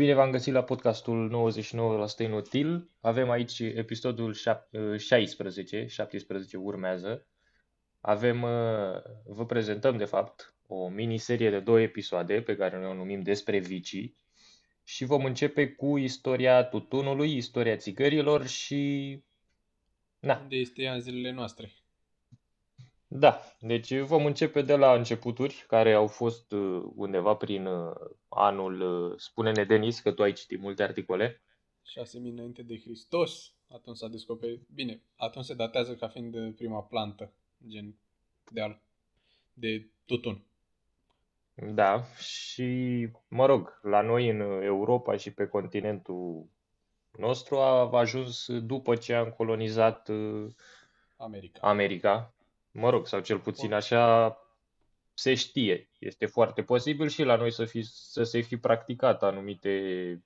Bine v-am găsit la podcastul 99% inutil. Avem aici episodul 16, 17 urmează. Avem, uh, vă prezentăm de fapt o miniserie de două episoade pe care noi o numim despre vicii și vom începe cu istoria tutunului, istoria țigărilor și... Na. Unde este ea în zilele noastre? Da, deci vom începe de la începuturi, care au fost uh, undeva prin uh, anul, uh, spune-ne Denis, că tu ai citit multe articole. 6000 înainte de Hristos, atunci s-a descoperit, bine, atunci se datează ca fiind prima plantă, gen de, al, de tutun. Da, și mă rog, la noi în Europa și pe continentul nostru a ajuns după ce am colonizat America. America Mă rog, sau cel puțin așa se știe. Este foarte posibil și la noi să, fi, să se fi practicat anumite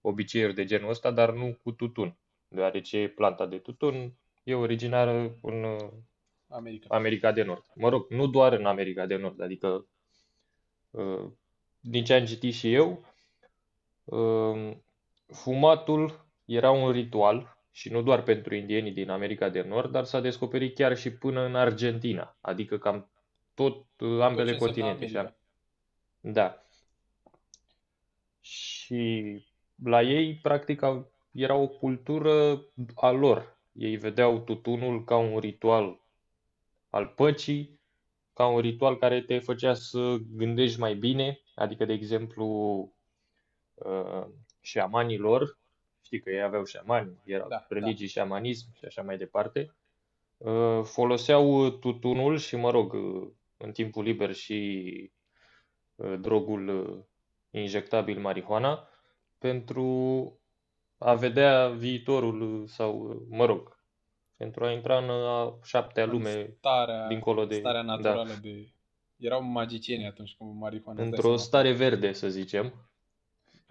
obiceiuri de genul ăsta, dar nu cu tutun, deoarece planta de tutun e originară în America. America de Nord. Mă rog, nu doar în America de Nord, adică uh, din ce am citit și eu, uh, fumatul era un ritual și nu doar pentru indienii din America de Nord, dar s-a descoperit chiar și până în Argentina, adică cam tot uh, ambele tot continente. Și da. Și la ei, practic, era o cultură a lor. Ei vedeau tutunul ca un ritual al păcii, ca un ritual care te făcea să gândești mai bine, adică, de exemplu, uh, șamanii lor știi că ei aveau șamani, erau da, religii, da. șamanism și așa mai departe, uh, foloseau tutunul și, mă rog, uh, în timpul liber și uh, drogul injectabil marihuana pentru a vedea viitorul sau, mă rog, pentru a intra în a șaptea lume starea, dincolo de... Starea da. naturală da. de... Erau magicieni atunci cu marihuana. Într-o stare verde, să zicem.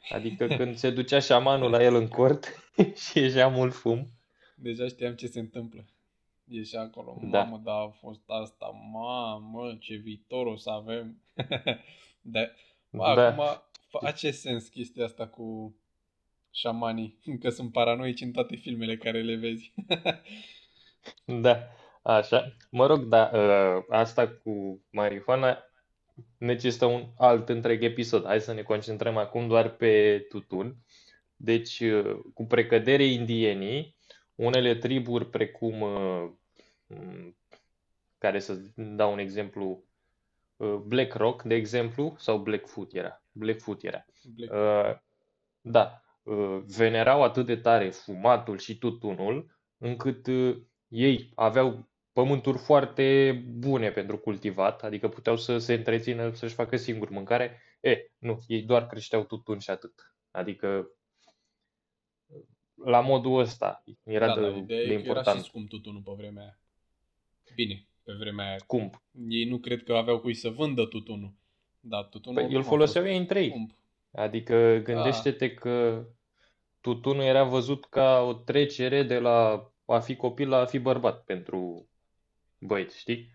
Adică când se ducea șamanul la el în cort și ieșea mult fum. Deja știam ce se întâmplă. Ieșea acolo, da. mamă, da, a fost asta, mamă, ce viitor o să avem. da. da. Acum face sens chestia asta cu șamanii, că sunt paranoici în toate filmele care le vezi. da, așa. Mă rog, da, ă, asta cu marihuana necesită un alt întreg episod. Hai să ne concentrăm acum doar pe tutun. Deci, uh, cu precădere indienii, unele triburi precum, uh, mm, care să dau un exemplu, uh, Black Rock, de exemplu, sau Blackfoot era. Blackfoot era. Black. Da, venerau atât de tare fumatul și tutunul, încât ei aveau pământuri foarte bune pentru cultivat, adică puteau să se întrețină, să-și facă singur mâncare. E, nu, ei doar creșteau tutun și atât. Adică la modul ăsta era da, de, de, de important. Era și scump tutunul pe vremea aia. Bine, pe vremea aia. Scump. Ei nu cred că aveau cui să vândă tutunul. Da, tutunul păi îl foloseau ei între ei. Scump. Adică gândește-te da. că tutunul era văzut ca o trecere de la a fi copil la a fi bărbat pentru băieți, știi?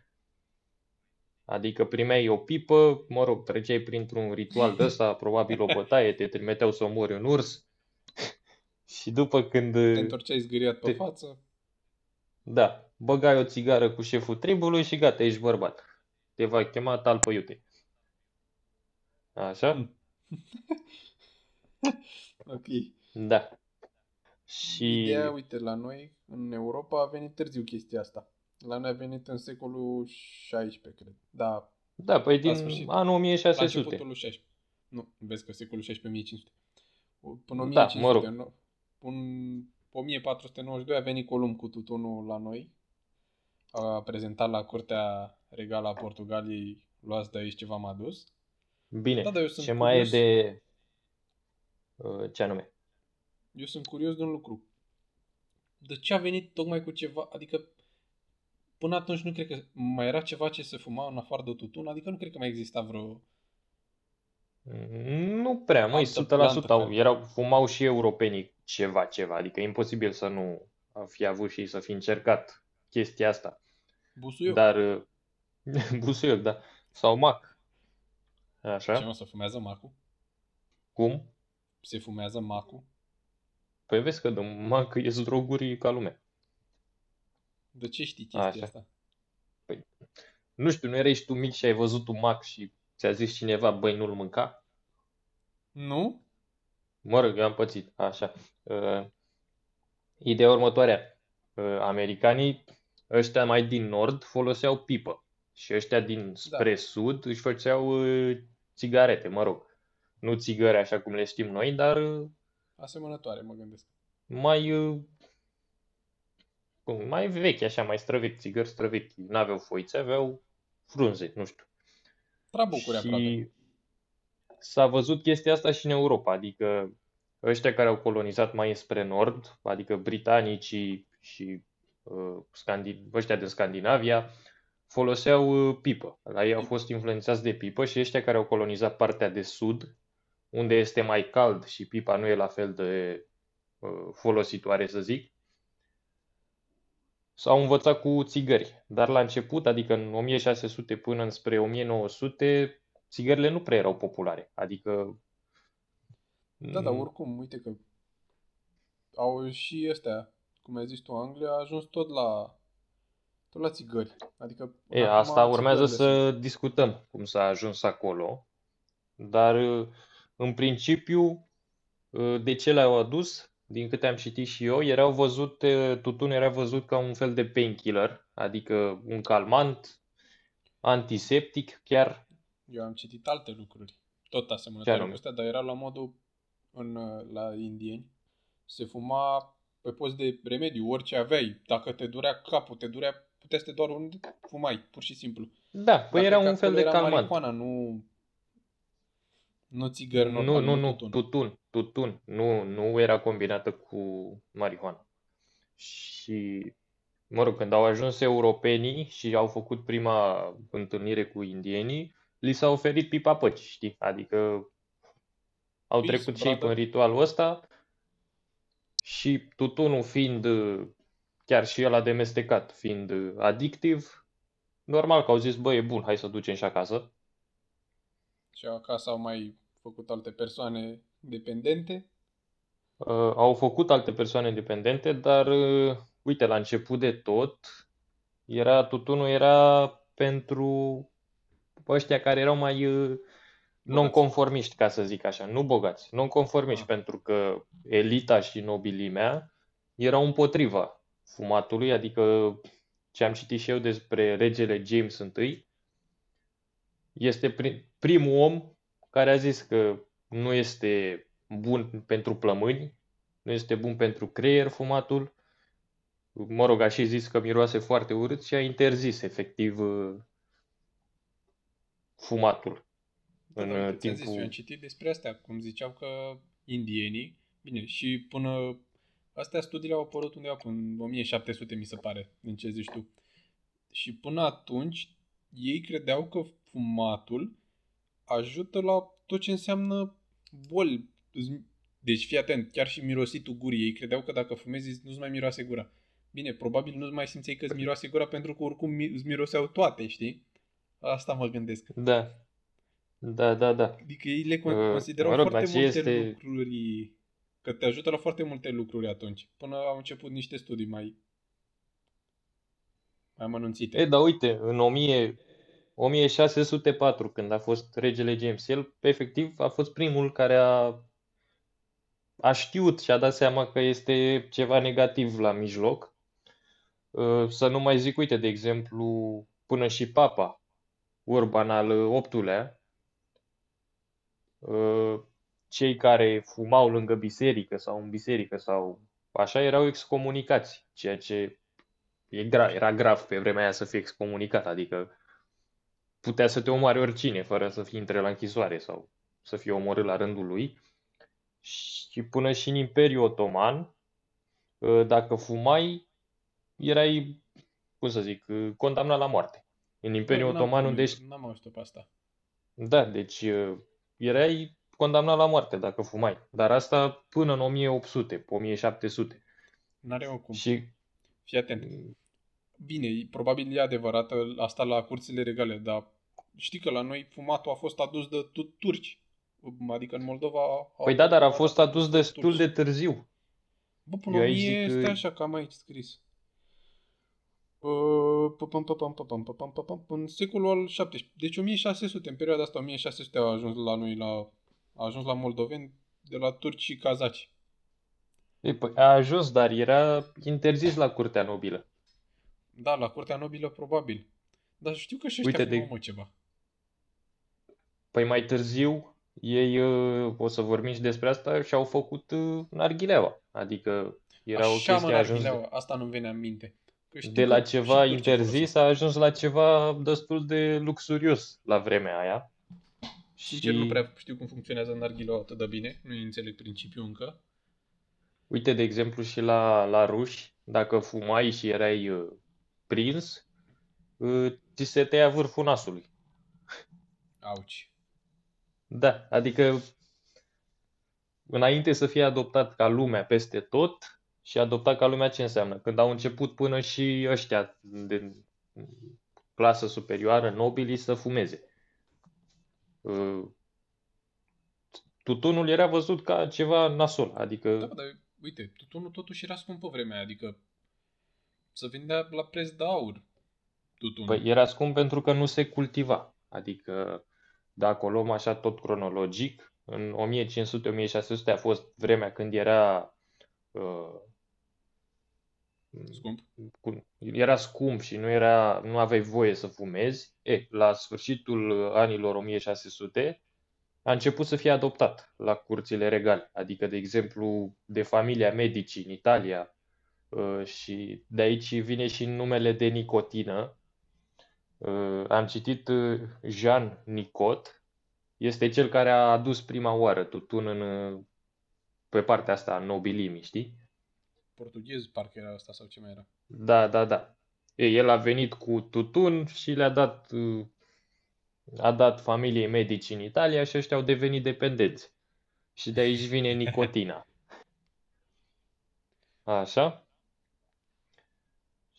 Adică primeai o pipă, mă rog, treceai printr-un ritual de ăsta, probabil o bătaie, te trimiteau să omori un urs și după când... Te întorceai zgâriat pe te... față. Da, băgai o țigară cu șeful tribului și gata, ești bărbat. Te va chema talpă iute. Așa? ok. Da. Și... Ideea, uite, la noi, în Europa, a venit târziu chestia asta. La noi a venit în secolul 16, cred. Da. Da, păi din sfârșit, anul 1600. La 16. Nu, vezi că secolul 16 1500. Până 1500. Da, mă rog. Nu, în 1492 a venit Columb cu tutunul la noi. A prezentat la curtea regală a Portugaliei, luați de aici ceva m-a dus. Bine, da, dar eu sunt ce curios, mai e de... Uh, ce anume? Eu sunt curios de un lucru. De ce a venit tocmai cu ceva, adică până atunci nu cred că mai era ceva ce se fuma în afară de tutun, adică nu cred că mai exista vreo... Nu prea, măi, 100% au, erau, fumau și europenii ceva, ceva, adică e imposibil să nu fi avut și să fi încercat chestia asta. Busuioc. Dar, busuioc, da, sau mac. Așa. Ce mă, să fumează macul? Cum? se fumează macul? Păi vezi că de mac ies droguri ca lume. De ce știi chestia Așa. asta? Păi, nu știu, nu erai și tu mic și ai văzut un mac și ți-a zis cineva, băi, nu-l mânca? Nu? Mă rog, eu am pățit, așa. Uh, ideea următoarea. Uh, americanii, ăștia mai din nord, foloseau pipă. Și ăștia din da. spre da. sud își făceau uh, țigarete, mă rog. Nu țigări așa cum le știm noi, dar... Uh, Asemănătoare, mă gândesc. Mai... Uh, mai vechi, așa, mai străvechi, țigări străvechi. N-aveau foițe, aveau frunze, nu știu. Trabucuri și... aproape. S-a văzut chestia asta și în Europa, adică ăștia care au colonizat mai spre nord, adică britanicii și uh, Scandin- ăștia din Scandinavia, foloseau uh, pipă. La ei au fost influențați de pipă și ăștia care au colonizat partea de sud, unde este mai cald și pipa nu e la fel de uh, folositoare, să zic, s-au învățat cu țigări. Dar la început, adică în 1600 până spre 1900, țigările nu prea erau populare. Adică... Da, dar oricum, uite că au și ăstea, cum ai zis tu, Anglia a ajuns tot la tot la țigări. Adică e, asta urmează să sunt. discutăm cum s-a ajuns acolo. Dar în principiu de ce le-au adus? Din câte am citit și eu, erau văzut, tutunul era văzut ca un fel de painkiller, adică un calmant, antiseptic, chiar. Eu am citit alte lucruri, tot asemănătoare cu astea, dar era la modul în, la indieni, se fuma pe post de remediu, orice aveai. Dacă te durea capul, te durea, putea să te doar unde fumai, pur și simplu. Da, păi era un fel de calmant. Marihuana, nu nu țigări Nu, nu, nu, tutun. tutun, tutun. Nu, nu era combinată cu marihuana. Și, mă rog, când au ajuns europenii și au făcut prima întâlnire cu indienii, li s-a oferit pipa păci, știi? Adică au Peace, trecut și ei prin ritualul ăsta și tutunul fiind chiar și el a demestecat, fiind adictiv, normal că au zis, bă, e bun, hai să ducem și acasă. Și acasă au mai făcut alte persoane dependente? Uh, au făcut alte persoane dependente, dar uh, uite, la început de tot, era tutunul era pentru ăștia care erau mai uh, non-conformiști, ca să zic așa, nu bogați, non-conformiști, ah. pentru că elita și nobilimea erau împotriva fumatului, adică ce am citit și eu despre regele James I, este primul om care a zis că nu este bun pentru plămâni, nu este bun pentru creier fumatul. Mă rog, a și zis că miroase foarte urât și a interzis efectiv fumatul. Da, în da, timpul... zis, eu am citit despre astea, cum ziceau că indienii, bine, și până astea studiile au apărut undeva până în 1700, mi se pare, din ce zici tu. Și până atunci, ei credeau că fumatul ajută la tot ce înseamnă boli. Deci fii atent, chiar și mirositul gurii. Ei credeau că dacă fumezi nu-ți mai miroase gura. Bine, probabil nu-ți mai simțeai că îți miroase gura pentru că oricum îți miroseau toate, știi? Asta mă gândesc. Da. Da, da, da. Adică ei le uh, considerau uh, mă rog, foarte multe este... lucruri, că te ajută la foarte multe lucruri atunci. Până au început niște studii mai mai amănunțite. E, da, uite, în 1000, 1604, când a fost regele James. El, efectiv, a fost primul care a, a știut și a dat seama că este ceva negativ la mijloc. Uh, să nu mai zic, uite, de exemplu, până și papa Urban al VIII-lea, uh, cei care fumau lângă biserică sau în biserică sau așa erau excomunicați, ceea ce e gra- era grav pe vremea aia să fie excomunicat, adică putea să te omoare oricine fără să fie intre la închisoare sau să fie omorât la rândul lui. Și până și în Imperiul Otoman, ă, dacă fumai, erai, cum să zic, ă, condamnat la moarte. În Imperiul n-am, Otoman unde ești... N-am auzit pe asta. Da, deci ă, erai condamnat la moarte dacă fumai. Dar asta până în 1800, 1700. N-are o cum. Și... Fii atent. Bine, probabil e adevărată asta la curțile regale, dar știi că la noi fumatul a fost adus de turci Adică în Moldova... Păi da, dar a fost adus destul de târziu. Bă, până la mie este așa, cam aici scris. În secolul al XVII. Deci 1600, în perioada asta 1600 a ajuns la noi, la, a ajuns la moldoveni de la turci și cazaci. Ei, păi a ajuns, dar era interzis la curtea nobilă. Da, la curtea nobilă probabil. Dar știu că și ăștia Uite, de... ceva. Păi mai târziu, ei, uh, o să vorbim și despre asta, și-au făcut uh, narghileaua. Adică era Așa, o chestie mă, ajuns... Asta nu-mi vine în minte. de la ceva interzis a ajuns la ceva destul de luxurios la vremea aia. Sincer, și... nu prea știu cum funcționează narghileaua atât de bine. Nu înțeleg principiul încă. Uite, de exemplu, și la, la ruși, dacă fumai și erai uh, prins, ți se tăia vârful nasului. Auci. Da, adică înainte să fie adoptat ca lumea peste tot și adoptat ca lumea ce înseamnă? Când au început până și ăștia de clasă superioară, nobilii, să fumeze. Tutunul era văzut ca ceva nasol, adică... Da, dar uite, tutunul totuși era scump pe vremea, adică să vindea la preț de aur tutunul. Păi era scump pentru că nu se cultiva. Adică dacă o luăm așa tot cronologic, în 1500-1600 a fost vremea când era uh, scump. Era scump și nu, era, nu aveai voie să fumezi. E, la sfârșitul anilor 1600 a început să fie adoptat la curțile regale. Adică, de exemplu, de familia Medici în Italia uh, și de aici vine și numele de nicotină, Uh, am citit uh, Jean Nicot, este cel care a adus prima oară tutun în, uh, pe partea asta a nobilimii, știi? Portughez parcă era asta sau ce mai era. Da, da, da. El a venit cu tutun și le-a dat a dat familiei medici în Italia și ăștia au devenit dependenți. Și de aici vine nicotina. Așa?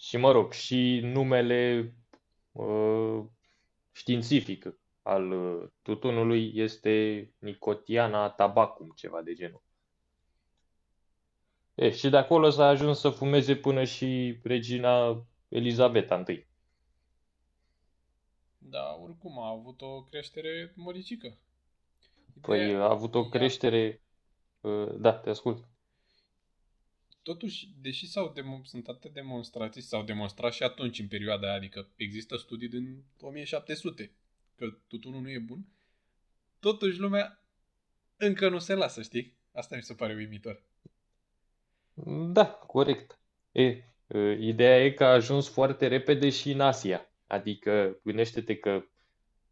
Și mă rog, și numele Uh, științific al uh, tutunului este Nicotiana tabacum, ceva de genul. E, și de acolo s-a ajuns să fumeze până și regina Elizabeta I. Da, oricum a avut o creștere măricică. Păi a avut o creștere... Uh, da, te ascult totuși, deși s-au demo- sunt atâtea demonstrații, s-au demonstrat și atunci în perioada aia, adică există studii din 1700 că tutunul nu e bun, totuși lumea încă nu se lasă, știi? Asta mi se pare uimitor. Da, corect. E, ideea e că a ajuns foarte repede și în Asia. Adică, gândește-te că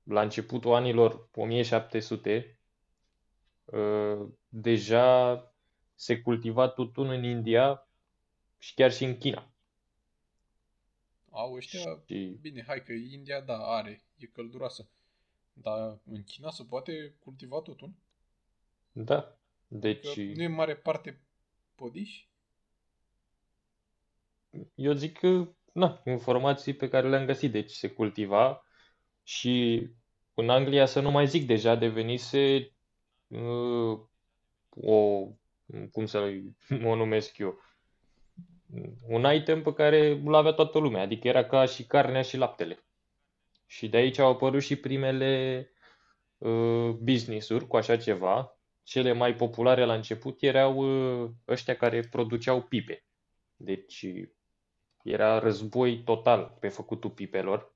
la începutul anilor 1700 deja se cultiva tutun în India și chiar și în China. Au ăștia, și... bine, hai că India, da, are, e călduroasă. Dar în China se poate cultiva tutun? Da, deci... Adică nu e mare parte podiș? Eu zic că, na, informații pe care le-am găsit, deci se cultiva și în Anglia, să nu mai zic, deja devenise uh, o cum să o numesc eu, un item pe care îl avea toată lumea, adică era ca și carnea și laptele. Și de aici au apărut și primele uh, business-uri cu așa ceva. Cele mai populare la început erau uh, ăștia care produceau pipe. Deci era război total pe făcutul pipelor.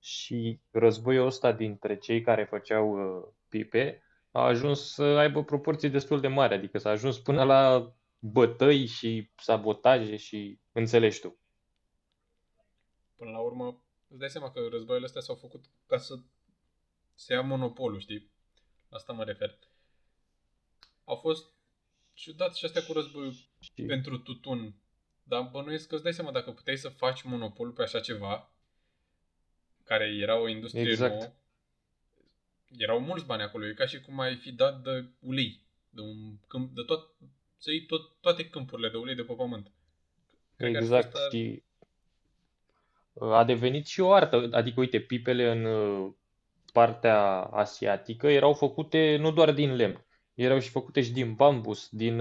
Și războiul ăsta dintre cei care făceau uh, pipe a ajuns să aibă proporții destul de mari, adică s-a ajuns până la bătăi și sabotaje și înțelegi tu. Până la urmă, îți dai seama că războaiele astea s-au făcut ca să se ia monopolul, știi? Asta mă refer. Au fost ciudat și astea cu războiul știi. pentru tutun. Dar bănuiesc că îți dai seama dacă puteai să faci monopolul pe așa ceva, care era o industrie exact. nouă, erau mulți bani acolo. E ca și cum ai fi dat de ulei. De un câmp, de tot, să iei tot, toate câmpurile de ulei de pe pământ. Cred exact. Și a devenit și o artă. Adică, uite, pipele în, partea asiatică erau făcute nu doar din lemn, erau și făcute și din bambus, din...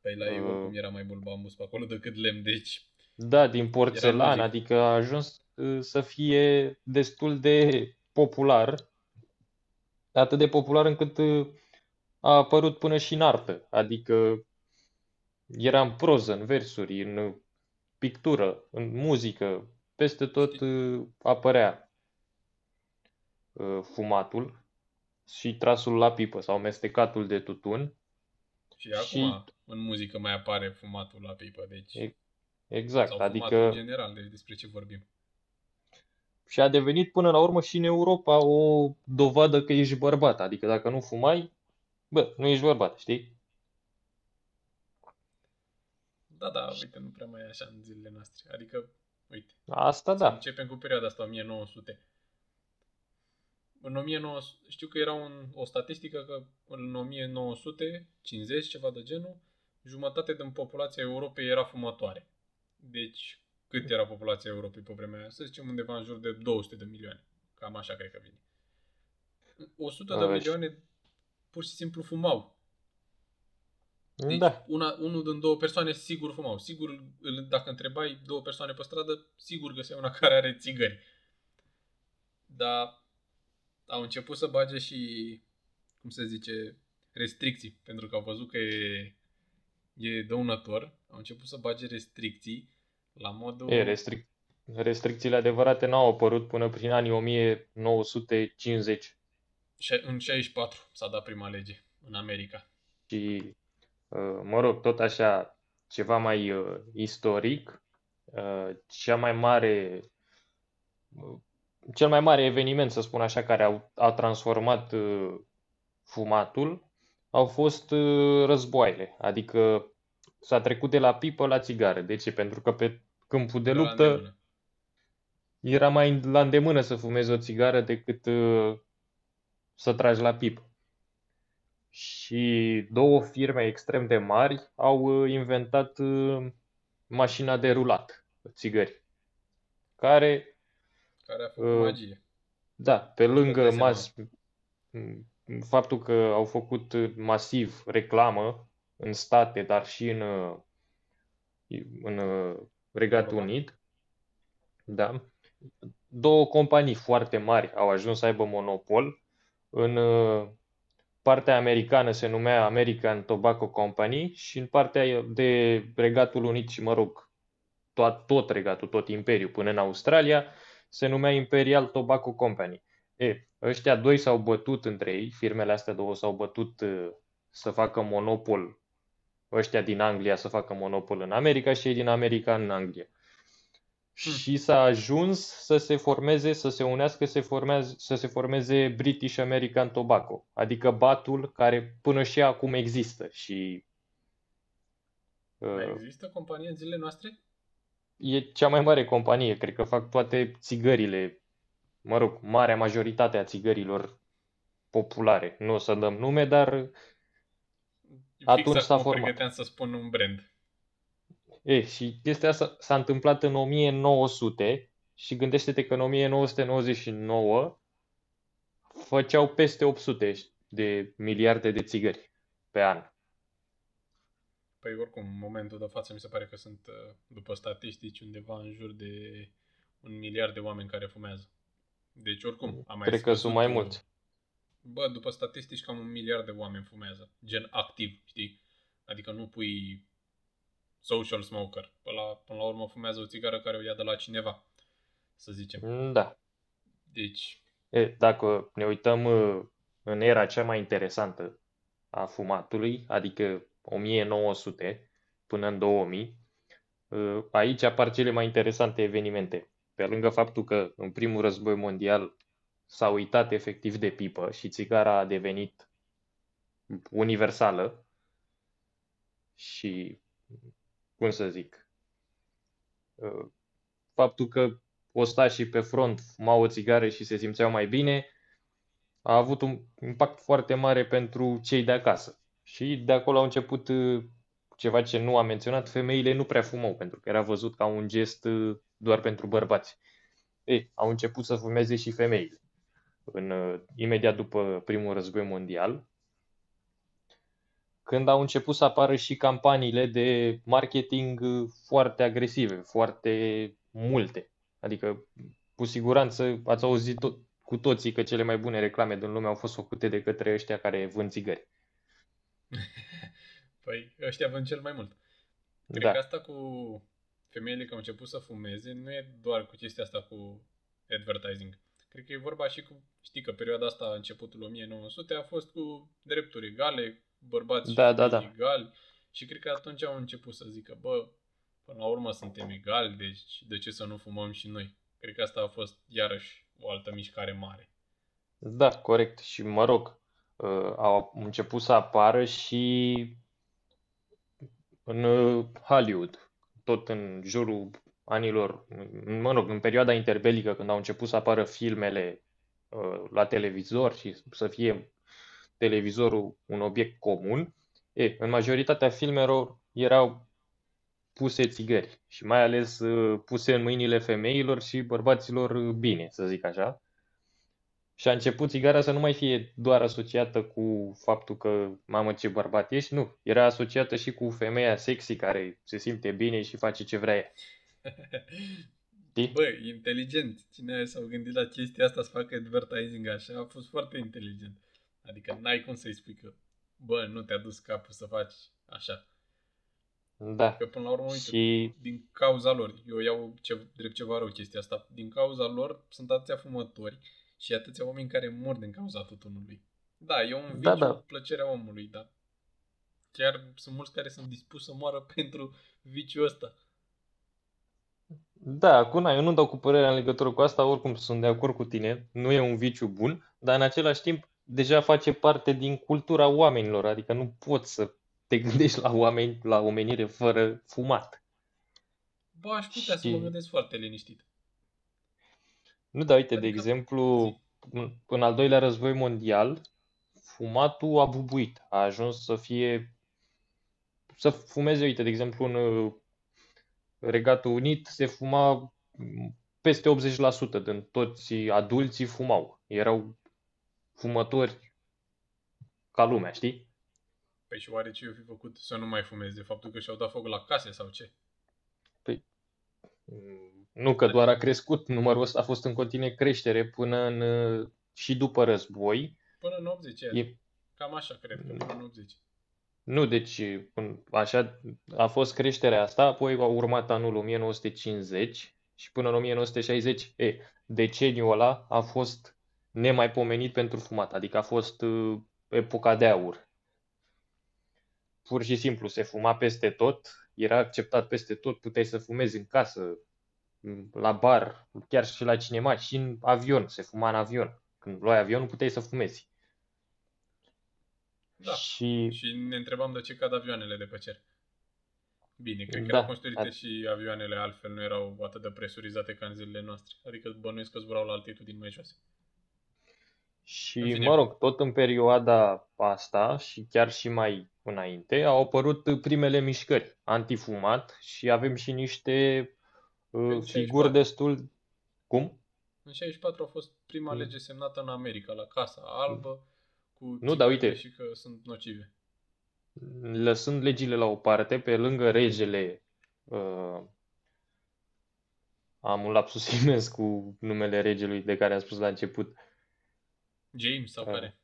Păi la ei uh, oricum era mai mult bambus pe acolo decât lemn, deci... Da, din porțelan, adică a ajuns uh, să fie destul de popular, atât de popular încât uh, a apărut până și în artă, adică era în proză, în versuri, în pictură, în muzică, peste tot uh, apărea uh, fumatul și trasul la pipă sau mestecatul de tutun. Și acum în muzică mai apare fumatul la pipă, deci... Exact, sau adică... în general, deci despre ce vorbim. Și a devenit până la urmă și în Europa o dovadă că ești bărbat, adică dacă nu fumai, bă, nu ești bărbat, știi? Da, da, uite, nu prea mai e așa în zilele noastre. Adică, uite. Asta da. Începem cu perioada asta, 1900. În 1900, știu că era un, o statistică că în 1950, ceva de genul, jumătate din populația Europei era fumătoare. Deci, cât era populația Europei pe vremea aia? Să zicem undeva în jur de 200 de milioane. Cam așa cred că vine. 100 de milioane pur și simplu fumau. Deci da. una, unul din două persoane sigur fumau. Sigur, dacă întrebai două persoane pe stradă, sigur găseai una care are țigări. Dar au început să bage și, cum se zice, restricții. Pentru că au văzut că e, e dăunător. Au început să bage restricții la modul... E, restric... Restricțiile adevărate n-au apărut până prin anii 1950. În 64 s-a dat prima lege în America. Și Uh, mă rog, tot așa, ceva mai uh, istoric, uh, cea mai mare, cel mai mare eveniment, să spun așa, care a, a transformat fumatul au fost războaiele, adică s-a trecut de la pipă la țigară. De ce? Pentru că pe câmpul de luptă era mai la îndemână să fumezi o țigară decât să tragi la pipă și două firme extrem de mari au uh, inventat uh, mașina de rulat, țigări, care... Care a făcut uh, magie. Da, pe lângă mas, faptul că au făcut masiv reclamă în state, dar și în, uh, în Regatul Unit, da, două companii foarte mari au ajuns să aibă monopol. În partea americană se numea American Tobacco Company și în partea de Regatul Unit și, mă rog, tot, tot regatul, tot imperiul până în Australia, se numea Imperial Tobacco Company. E, ăștia doi s-au bătut între ei, firmele astea două s-au bătut uh, să facă monopol, ăștia din Anglia să facă monopol în America și ei din America în Anglia. Hmm. și s-a ajuns să se formeze, să se unească, să se, formeze, să se formeze British American Tobacco, adică batul care până și acum există și mai uh, există companie în zilele noastre? E cea mai mare companie, cred că fac toate țigările, mă rog, marea majoritate a țigărilor populare. Nu o să dăm nume, dar Fix atunci s-a format. să spun un brand. E, și chestia asta s-a întâmplat în 1900 și gândește-te că în 1999 făceau peste 800 de miliarde de țigări pe an. Păi oricum, în momentul de față mi se pare că sunt, uh, după statistici, undeva în jur de un miliard de oameni care fumează. Deci oricum, am mai Cred că sunt mai mulți. Bă, după statistici, cam un miliard de oameni fumează. Gen activ, știi? Adică nu pui social smoker. Până la, până la urmă fumează o țigară care o ia de la cineva, să zicem. Mm, da. Deci... E, dacă ne uităm uh, în era cea mai interesantă a fumatului, adică 1900 până în 2000, uh, aici apar cele mai interesante evenimente. Pe lângă faptul că în primul război mondial s-a uitat efectiv de pipă și țigara a devenit universală și cum să zic, uh, faptul că ostașii pe front fumau o țigară și se simțeau mai bine a avut un impact foarte mare pentru cei de acasă. Și de acolo au început uh, ceva ce nu am menționat, femeile nu prea fumau, pentru că era văzut ca un gest uh, doar pentru bărbați. Ei, au început să fumeze și femeile. În, imediat după primul război mondial, când au început să apară și campaniile de marketing foarte agresive, foarte multe. Adică, cu siguranță, ați auzit tot, cu toții că cele mai bune reclame din lume au fost făcute de către ăștia care vând țigări. păi, ăștia vând cel mai mult. Cred da. că asta cu femeile care au început să fumeze nu e doar cu chestia asta cu advertising. Cred că e vorba și cu, știi că perioada asta, începutul 1900, a fost cu drepturi egale, bărbați da, și da, da. egali. Și cred că atunci au început să zică, bă, până la urmă suntem egali, deci de ce să nu fumăm și noi? Cred că asta a fost iarăși o altă mișcare mare. Da, corect. Și mă rog, uh, au început să apară și în uh, Hollywood, tot în jurul anilor, mă rog, în perioada interbelică, când au început să apară filmele uh, la televizor și să fie televizorul un obiect comun, e, în majoritatea filmelor erau puse țigări și mai ales uh, puse în mâinile femeilor și bărbaților bine, să zic așa. Și a început țigara să nu mai fie doar asociată cu faptul că, mamă, ce bărbat ești, nu. Era asociată și cu femeia sexy care se simte bine și face ce vrea ea. Bă, inteligent. Cine s-a gândit la chestia asta să facă advertising așa a fost foarte inteligent. Adică n-ai cum să-i spui că, bă, nu te-a dus capul să faci așa. Da. Că până la urmă, uite, și... din cauza lor, eu iau ce, drept ceva rău chestia asta, din cauza lor sunt atâția fumători și atâția oameni care mor din cauza tutunului. Da, e un da, viciu, da, da. plăcerea omului, da. Chiar sunt mulți care sunt dispuși să moară pentru viciul ăsta. Da, acum eu nu dau cu părerea în legătură cu asta, oricum sunt de acord cu tine, nu e un viciu bun, dar în același timp deja face parte din cultura oamenilor, adică nu poți să te gândești la oameni, la omenire fără fumat. Bă, aș putea și... să mă gândesc foarte liniștit. Nu, dar uite, adică... de exemplu, în, în al doilea război mondial, fumatul a bubuit, a ajuns să fie să fumeze, uite, de exemplu, în uh, Regatul Unit se fuma peste 80% din toți adulții fumau. Erau fumători ca lumea, știi? Păi și oare ce eu fi făcut să nu mai fumeze? Faptul că și-au dat foc la case sau ce? Păi, nu, că doar a crescut. Numărul ăsta a fost în continue creștere până în, și după război. Până în 80, e... Cam așa, cred că, până în 80. Nu, deci așa a fost creșterea asta, apoi a urmat anul 1950 și până în 1960, e, deceniul ăla a fost nemaipomenit pentru fumat, adică a fost uh, epoca de aur. Pur și simplu se fuma peste tot, era acceptat peste tot, puteai să fumezi în casă, la bar, chiar și la cinema, și în avion, se fuma în avion. Când luai avionul puteai să fumezi. Da. Și... și ne întrebam de ce cad avioanele de pe cer. Bine, cred că da. erau construite da. și avioanele altfel nu erau atât de presurizate ca în zilele noastre. Adică bănuiesc că zburau la altitudini mai joase. Și, mă rog, tot în perioada asta și chiar și mai înainte au apărut primele mișcări antifumat și avem și niște uh, figuri destul... Cum? În 64 a fost prima mm. lege semnată în America, la Casa Albă, cu nu, dar uite, și că sunt nocive. Lăsând legile la o parte, pe lângă regele uh, am un lapsus imens cu numele regelui de care am spus la început. James sau uh, care?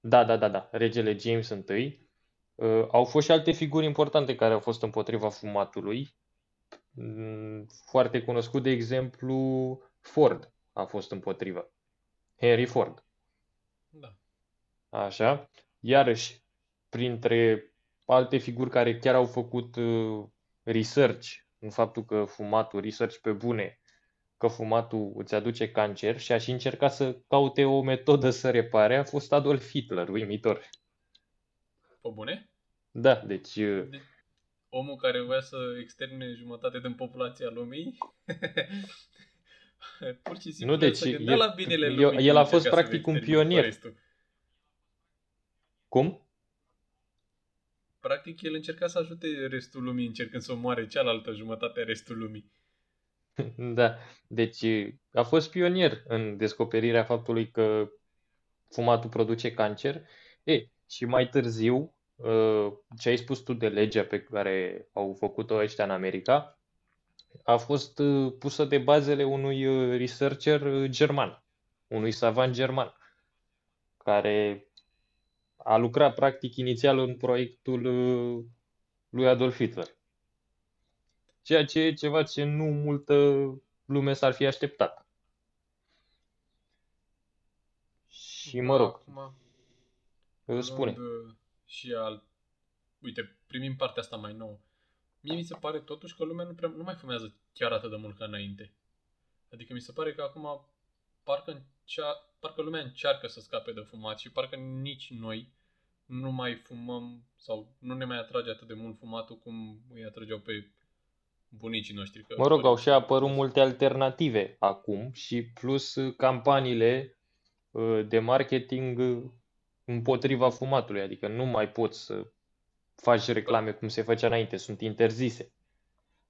Da, da, da, da. Regele James I. Uh, au fost și alte figuri importante care au fost împotriva fumatului. Mm, foarte cunoscut, de exemplu, Ford a fost împotriva. Henry Ford. Da. Așa. Iarăși, printre alte figuri care chiar au făcut uh, research în faptul că fumatul, research pe bune, că fumatul îți aduce cancer și aș și încercat să caute o metodă să repare, a fost Adolf Hitler, uimitor. Pe bune? Da, deci... Uh, de- omul care voia să externe jumătate din populația lumii pur și simplu nu, deci, el, la binele lumii. El a fost practic un pionier. Restul. Cum? Practic, el încerca să ajute restul lumii, încercând să omoare cealaltă jumătate a restul lumii. Da, deci a fost pionier în descoperirea faptului că fumatul produce cancer. E, și mai târziu, ă, ce ai spus tu de legea pe care au făcut-o ăștia în America, a fost ă, pusă de bazele unui ă, researcher german, unui savant german, care a lucrat practic inițial în proiectul lui Adolf Hitler. Ceea ce e ceva ce nu multă lume s-ar fi așteptat. Și mă rog, Acum, spune. Uh, și al... Uite, primim partea asta mai nouă. Mie mi se pare totuși că lumea nu, prea, nu mai fumează chiar atât de mult ca înainte. Adică mi se pare că acum parcă, încea, parcă lumea încearcă să scape de fumat și parcă nici noi nu mai fumăm sau nu ne mai atrage atât de mult fumatul cum îi atrăgeau pe bunicii noștri. Că mă rog, au și apărut multe alternative acum și plus campaniile uh, de marketing uh, împotriva fumatului, adică nu mai poți să faci reclame cum se făcea înainte, sunt interzise.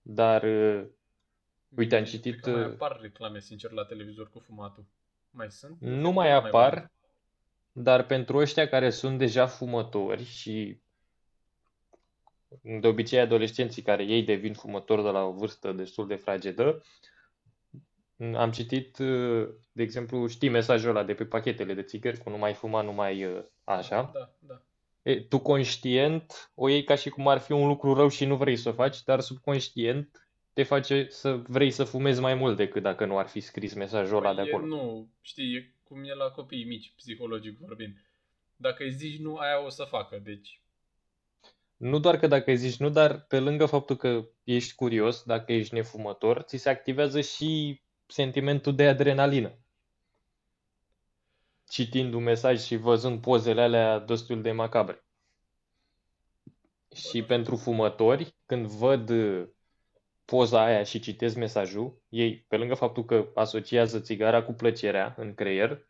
Dar, uh, uite, am citit... Că mai apar reclame, sincer, la televizor cu fumatul. Mai sunt? Nu mai apar, mai dar pentru ăștia care sunt deja fumători și de obicei adolescenții care ei devin fumători de la o vârstă destul de fragedă, am citit, de exemplu, știi mesajul ăla de pe pachetele de țigări cu nu mai fuma, nu mai uh, așa. Da, da. E, tu conștient o iei ca și cum ar fi un lucru rău și nu vrei să o faci, dar subconștient te face să vrei să fumezi mai mult decât dacă nu ar fi scris mesajul ăla de păi acolo. E, nu, știi, e cum e la copiii mici, psihologic vorbind. Dacă îi zici nu, aia o să facă, deci nu doar că dacă îi zici nu, dar pe lângă faptul că ești curios, dacă ești nefumător, ți se activează și sentimentul de adrenalină. Citind un mesaj și văzând pozele alea destul de macabre. Și pentru fumători, când văd poza aia și citesc mesajul, ei, pe lângă faptul că asociază țigara cu plăcerea în creier,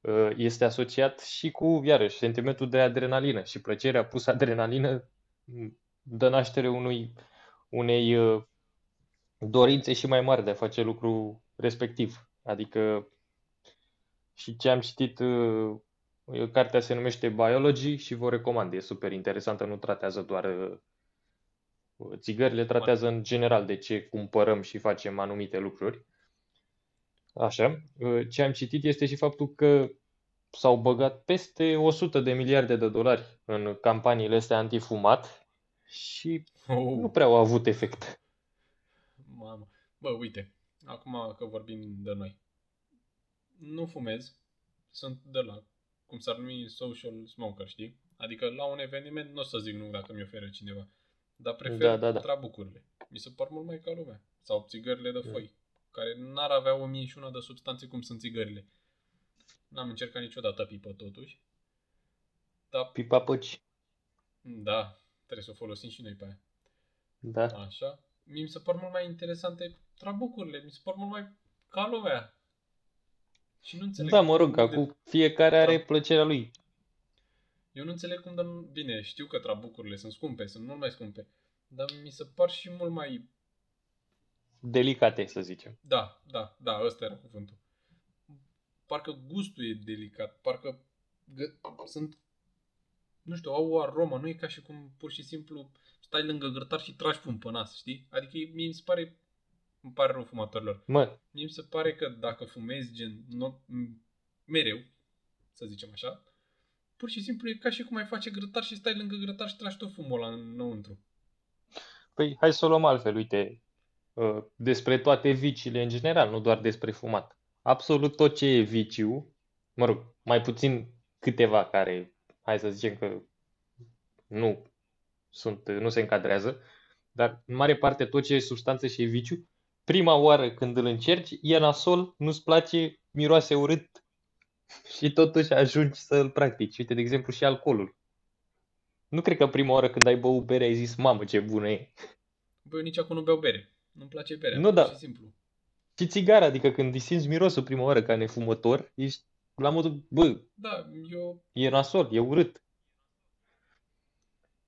Uh, este asociat și cu, iarăși, sentimentul de adrenalină și plăcerea plus adrenalină dă naștere unui, unei uh, dorințe și mai mari de a face lucru respectiv. Adică și ce am citit, uh, cartea se numește Biology și vă recomand, e super interesantă, nu tratează doar țigările, tratează în general de ce cumpărăm și facem anumite lucruri. Așa. Ce am citit este și faptul că s-au băgat peste 100 de miliarde de dolari în campaniile astea antifumat și oh. nu prea au avut efect. Mamă. Bă, uite, acum că vorbim de noi. Nu fumez, sunt de la, cum s-ar numi, social smoker, știi? Adică la un eveniment nu o să zic nu dacă mi oferă cineva, dar prefer da, da, da. trabucurile. Mi se par mult mai ca lumea. Sau țigările de foi care n-ar avea o mie și una de substanțe cum sunt țigările. N-am încercat niciodată pipă totuși. Da. Pipa păci. Da, trebuie să o folosim și noi pe aia. Da. Așa. Mi se par mult mai interesante trabucurile, mi se par mult mai ca lumea. Și nu înțeleg. Da, mă rog, acum de... fiecare are da. plăcerea lui. Eu nu înțeleg cum, dar bine, știu că trabucurile sunt scumpe, sunt mult mai scumpe, dar mi se par și mult mai delicate, să zicem. Da, da, da, ăsta era cuvântul. Parcă gustul e delicat, parcă gă- sunt, nu știu, au o aromă, nu e ca și cum pur și simplu stai lângă grătar și tragi pun pe nas, știi? Adică mie mi se pare, îmi pare rău fumatorilor. Mă. Mie mi se pare că dacă fumezi gen no, mereu, să zicem așa, pur și simplu e ca și cum ai face grătar și stai lângă grătar și tragi tot fumul ăla înăuntru. Păi hai să o luăm altfel, uite, Uh, despre toate viciile în general, nu doar despre fumat. Absolut tot ce e viciu, mă rog, mai puțin câteva care, hai să zicem că nu sunt, nu se încadrează, dar în mare parte tot ce e substanță și e viciu, prima oară când îl încerci, e nasol, nu-ți place, miroase urât și totuși ajungi să îl practici. Uite, de exemplu, și alcoolul. Nu cred că prima oară când ai băut bere ai zis, mamă, ce bună e. Băi, nici acum nu beau bere. Nu-mi place berea, nu, da. și simplu. Și țigara, adică când îi simți mirosul prima oară ca nefumător, ești la modul, bă, da, eu... e nasol, e urât.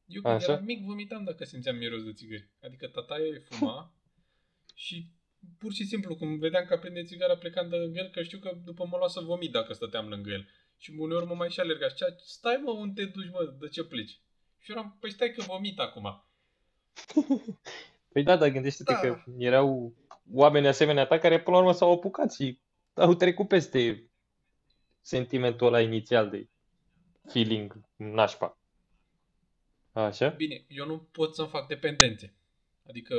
Eu când Așa? eram mic vomitam dacă simțeam miros de țigări. Adică tataia e fuma și pur și simplu, când vedeam că aprinde țigara plecând de lângă el, că știu că după mă lua să vomit dacă stăteam lângă el. Și uneori mă mai și alerga. Și stai mă, unde te duci, mă, de ce pleci? Și eram, păi stai că vomit acum. păi da, dar gândește-te da. că erau oameni asemenea ta care până la urmă s-au apucat și au trecut peste sentimentul ăla inițial de feeling nașpa. Așa? Bine, eu nu pot să-mi fac dependențe. Adică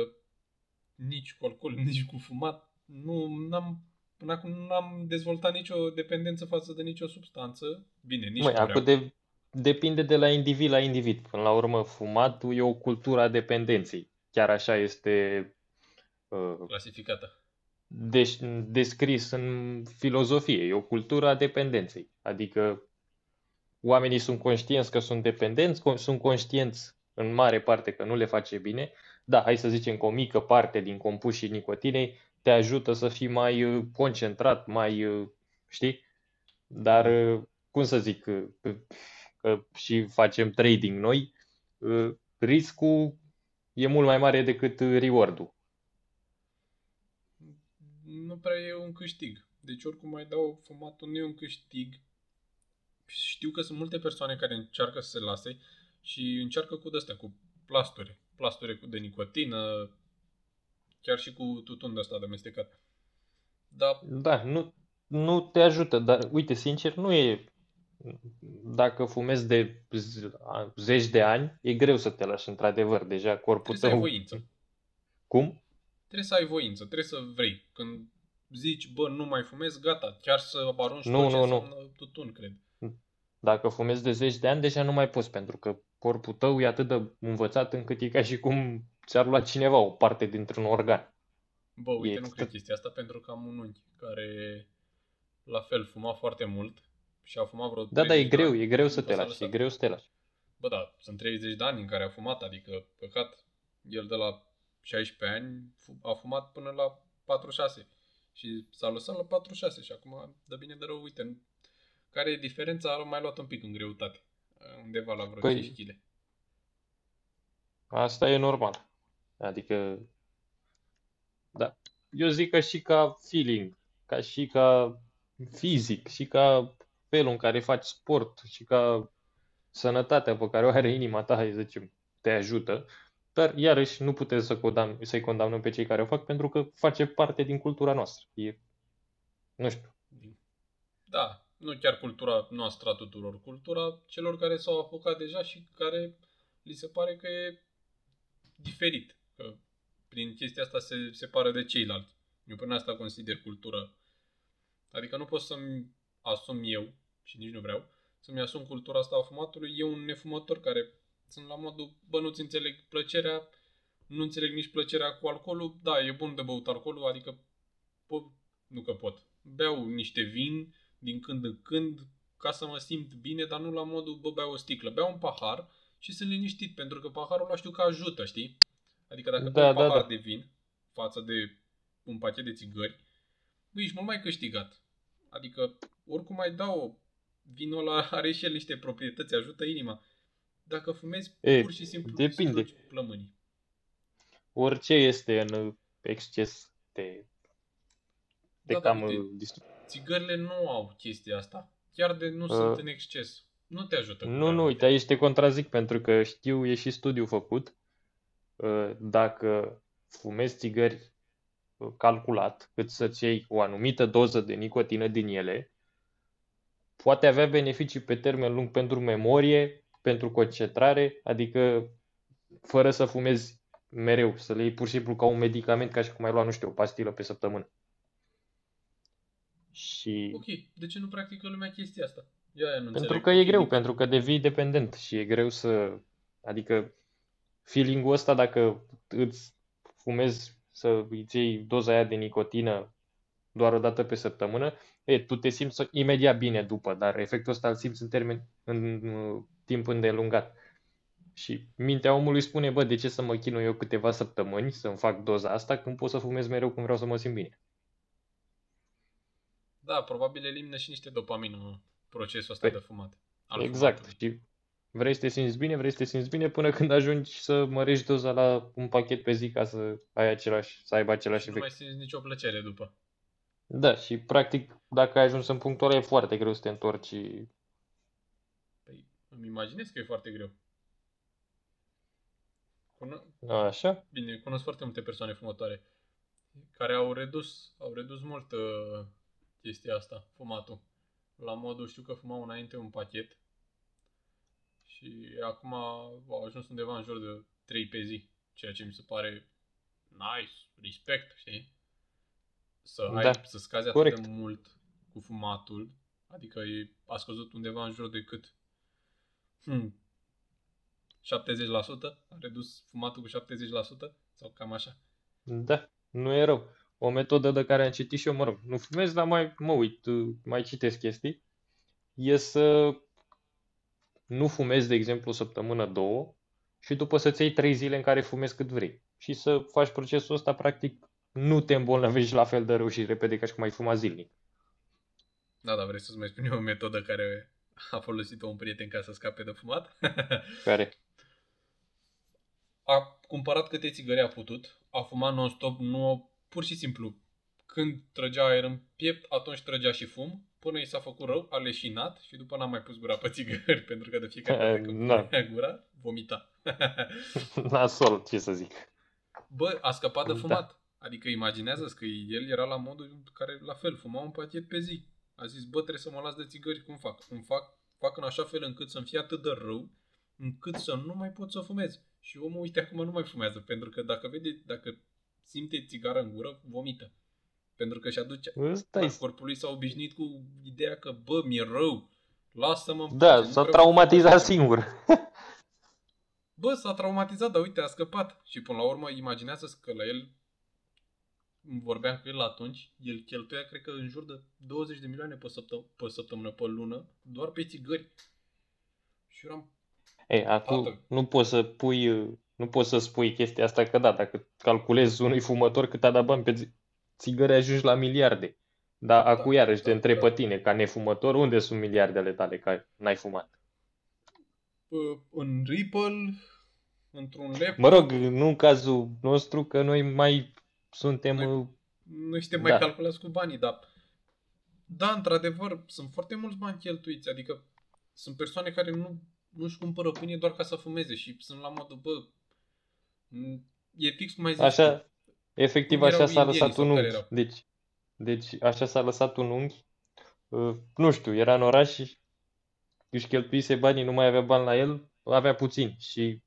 nici cu alcool, nici cu fumat. Nu am până acum nu am dezvoltat nicio dependență față de nicio substanță. Bine, nici Măi, acum de, depinde de la individ la individ. Până la urmă, fumatul e o cultură a dependenței. Chiar așa este uh, clasificată. Deci, descris în filozofie. E o cultură a dependenței. Adică oamenii sunt conștienți că sunt dependenți, sunt conștienți în mare parte că nu le face bine. Da, hai să zicem că o mică parte din compușii nicotinei te ajută să fii mai uh, concentrat, mai, uh, știi? Dar, uh, cum să zic, că și facem trading noi, riscul e mult mai mare decât reward-ul. Nu prea e un câștig. Deci oricum mai dau fumatul, nu e un câștig. Știu că sunt multe persoane care încearcă să se lase și încearcă cu de cu plasturi. Plasturi de nicotină, chiar și cu tutun de ăsta de amestecat. Da. Da, nu, nu te ajută, dar uite, sincer, nu e dacă fumezi de zeci de ani, e greu să te lași într-adevăr. Deja corpul trebuie tău... Trebuie să ai voință. Cum? Trebuie să ai voință, trebuie să vrei. Când zici, bă, nu mai fumez, gata, chiar să arunci nu, tot nu, ce nu. tutun, cred. Dacă fumezi de zeci de ani, deja nu mai poți, pentru că corpul tău e atât de învățat încât e ca și cum ți-ar lua cineva o parte dintr-un organ. Bă, uite, e nu cred chestia asta pentru că am un unchi care la fel fuma foarte mult și a fumat vreo Da, da, e greu, e greu să te lași, e greu să te lași. Bă, da, sunt 30 de ani în care a fumat, adică păcat, el de la 16 ani a fumat până la 46 și s-a lăsat la 46 și acum, de bine de rău, uite, care e diferența? A mai luat un pic în greutate, undeva la vreo păi, 5 kg. Asta e normal. Adică, da. Eu zic că și ca feeling, ca și ca fizic, și ca felul în care faci sport, și ca sănătatea pe care o are inima ta, hai să zicem, te ajută. Dar, iarăși, nu putem să condamn, să-i condamnăm pe cei care o fac pentru că face parte din cultura noastră. E, nu știu. Da, nu chiar cultura noastră a tuturor, cultura celor care s-au apucat deja și care li se pare că e diferit. Că prin chestia asta se separă de ceilalți. Eu până asta consider cultură. Adică nu pot să-mi asum eu, și nici nu vreau, să-mi asum cultura asta a fumatului. Eu un nefumător care sunt la modul, bă, nu-ți înțeleg plăcerea, nu înțeleg nici plăcerea cu alcoolul. Da, e bun de băut alcoolul, adică pot, nu că pot. Beau niște vin din când în când ca să mă simt bine, dar nu la modul, bă, beau o sticlă. Beau un pahar și sunt liniștit, pentru că paharul ăla știu că ajută, știi? Adică dacă da, un da, pahar da. de vin față de un pachet de țigări, bă, ești mult mai câștigat. Adică oricum mai dau vinul ăla are și el niște proprietăți, ajută inima. Dacă fumezi e, pur și simplu depinde. plămânii. Orice este în exces te, te da, cam da, Țigările nu au chestia asta. Chiar de nu uh, sunt în exces. Nu te ajută. Nu, nu, uite, aici te contrazic pentru că știu, e și studiu făcut. Uh, dacă fumezi țigări uh, calculat, cât să-ți iei o anumită doză de nicotină din ele, poate avea beneficii pe termen lung pentru memorie, pentru concentrare, adică fără să fumezi mereu, să le iei pur și simplu ca un medicament, ca și cum ai lua, nu știu, o pastilă pe săptămână. Și... Ok, de ce nu practică lumea chestia asta? Eu aia nu pentru că e greu, pentru că devii dependent și e greu să... Adică feeling-ul ăsta dacă îți fumezi să îți iei doza aia de nicotină doar o dată pe săptămână, e, tu te simți imediat bine după, dar efectul ăsta îl simți în termen, în, în timp îndelungat. Și mintea omului spune, bă, de ce să mă chinui eu câteva săptămâni să-mi fac doza asta când pot să fumez mereu cum vreau să mă simt bine. Da, probabil elimină și niște dopamină procesul ăsta păi, de fumat. Exact. Și Vrei să te simți bine, vrei să te simți bine până când ajungi să mărești doza la un pachet pe zi ca să ai același, să aibă același și efect. nu mai simți nicio plăcere după. Da, și practic dacă ai ajuns în punctul ăla e foarte greu să te întorci. Păi îmi imaginez că e foarte greu. Cuno- Așa? Bine, cunosc foarte multe persoane fumătoare care au redus, au redus mult uh, chestia asta, fumatul. La modul, știu că fumau înainte un pachet și acum au ajuns undeva în jur de 3 pe zi, ceea ce mi se pare nice, respect, știi? Să, ai, Da, să scazi atât corect. de mult cu fumatul, adică e, a scăzut undeva în jur de cât? Hmm, 70%? A redus fumatul cu 70%? Sau cam așa? Da, nu e rău. O metodă de care am citit și eu, mă rog, nu fumez, dar mai mă uit, uh, mai citesc chestii, e să nu fumezi, de exemplu, o săptămână, două, și după să-ți iei trei zile în care fumezi cât vrei. Și să faci procesul ăsta, practic, nu te îmbolnăvești la fel de rău și repede ca și cum ai fuma zilnic. Da, dar vrei să-ți mai spun eu o metodă care a folosit-o un prieten ca să scape de fumat? Care, a cumpărat câte țigări a putut, a fumat non-stop, nu, pur și simplu, când trăgea aer în piept, atunci trăgea și fum, până i s-a făcut rău, a leșinat și după n-a mai pus gura pe țigări, pentru că de fiecare dată când Da. punea gura, vomita. nasol, ce să zic. Bă, a scăpat de Da. fumat. Adică imaginează că el era la modul care, la fel, fuma un pachet pe zi. A zis, bă, trebuie să mă las de țigări, cum fac? Îmi fac, fac în așa fel încât să-mi fie atât de rău, încât să nu mai pot să fumez. Și omul, uite, acum nu mai fumează, pentru că dacă vede, dacă simte țigară în gură, vomită. Pentru că și aduce, Ăsta da, e. corpul lui s-a obișnuit cu ideea că, bă, mi-e rău, lasă-mă în Da, pace, nu s-a vreau să traumatizat fumez." singur. Bă, s-a traumatizat, dar uite, a scăpat. Și până la urmă, imaginează că la el, vorbeam cu el atunci, el cheltuia, cred că, în jur de 20 de milioane pe, săptă- pe săptămână, pe lună, doar pe țigări. Și eram, Ei, acum Tată. nu poți să pui, nu poți să spui chestia asta că da, dacă calculezi unui fumător cât a dat bani pe zi- țigări ajungi la miliarde. Dar acum iarăși te da, întreb da. pe tine, ca nefumător, unde sunt miliardele tale că ai- n-ai fumat? "Bă, în Ripple, într-un laptop, Mă rog, nu în cazul nostru, că noi mai suntem... Noi- uh, nu suntem mai Da. calculați cu banii, dar da, într-adevăr, sunt foarte mulți bani cheltuiți, adică sunt persoane care nu, nu-și cumpără pâine doar ca să fumeze și sunt la modul, bă, m, e fix cum ai zis tu. Așa, efectiv Cum erau așa s-a indienii lăsat sau un care unghi. erau? Deci, deci așa s-a lăsat un unghi. Uh, Nu știu, era în oraș și își cheltuise banii, nu mai avea bani la el, avea puțin și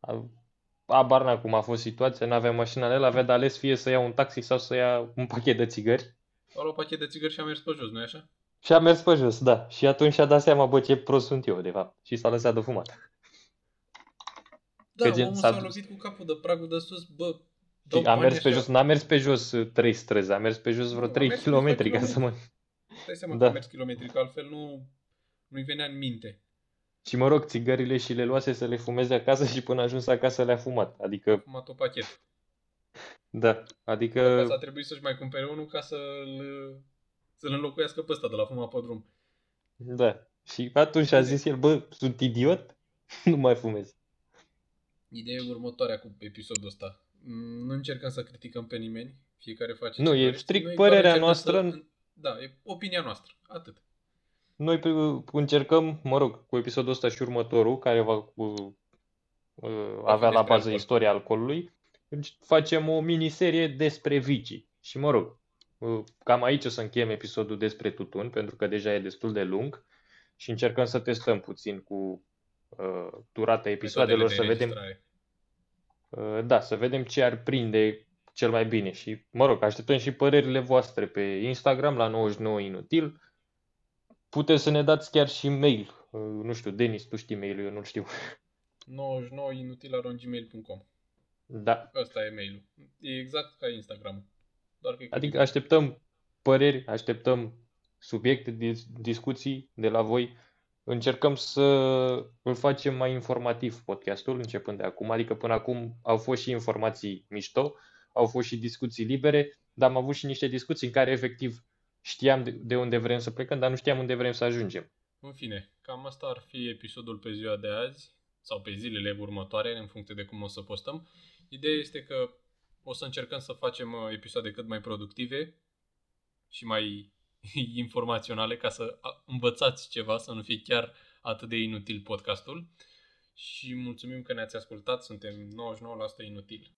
a- abar n-am cum a fost situația, n-avea mașina la el, avea de ales fie să ia un taxi sau să ia un pachet de țigări A luat pachet de țigări și a mers pe jos, nu-i așa? și a mers pe jos, da. Și atunci și-a dat seama, bă, ce prost sunt eu, de fapt. Și s-a lăsat de fumat. Da, Că gen omul s-a s-a dus. lovit cu capul de pragul de sus, bă, Și dau a bani mers pe așa. jos, n-a mers pe jos uh, trei străzi, a mers pe jos vreo Nu, a 3 mers câțiva km ca să kilometri. mă... Dai seama Da. că a mers kilometri, că altfel nu, nu-i venea în minte. Și mă rog, țigările și le luase să le fumeze acasă și până a ajuns acasă le-a fumat. Adică, A fumat o pachet. da, Că adică, s-a trebuit să-și mai cumpere unul ca să-l, să-l înlocuiască pe ăsta de la fumat pe drum. da. Și atunci a zis el, bă, sunt idiot? Nu mai fumez. Ideea e următoarea cu episodul ăsta. Mm, Nu încercăm să criticăm pe nimeni, fiecare face Nu, ce e dorește. strict Noi doar părerea încercăm noastră. Să... Da, e opinia noastră. Atât. Noi pe- încercăm, mă rog, cu episodul ăsta și următorul, care va uh, uh, avea la despre bază alcool. istoria alcoolului, deci facem o miniserie despre vicii. Și mă rog, uh, cam aici o să încheiem episodul despre tutun, pentru că deja e destul de lung și încercăm să testăm puțin cu uh, durata episoadelor, să Metodele de vedem înregistrare. Uh, Da, să vedem ce ar prinde cel mai bine și, mă rog, așteptăm și părerile voastre pe Instagram la 99 inutil. Puteți să ne dați chiar și mail. Uh, Nu știu, Denis, tu știi mail eu nu știu. 99 inutilarongmail.com Da, Ăsta e mailul. E exact ca Instagram. Doar că e cu adică așteptăm păreri, așteptăm subiecte, dis- discuții de la voi. Încercăm să îl facem mai informativ podcastul, începând de acum. Adică până acum au fost și informații mișto, au fost și discuții libere, dar am avut și niște discuții în care efectiv știam de, de unde vrem să plecăm, dar nu știam unde vrem să ajungem. În fine, cam asta ar fi episodul pe ziua de azi sau pe zilele următoare, în funcție de cum o să postăm. Ideea este că o să încercăm să facem uh, episoade cât mai productive și mai informaționale ca să învățați ceva, să nu fie chiar atât de inutil podcastul. Și mulțumim că ne-ați ascultat, suntem 99% inutili.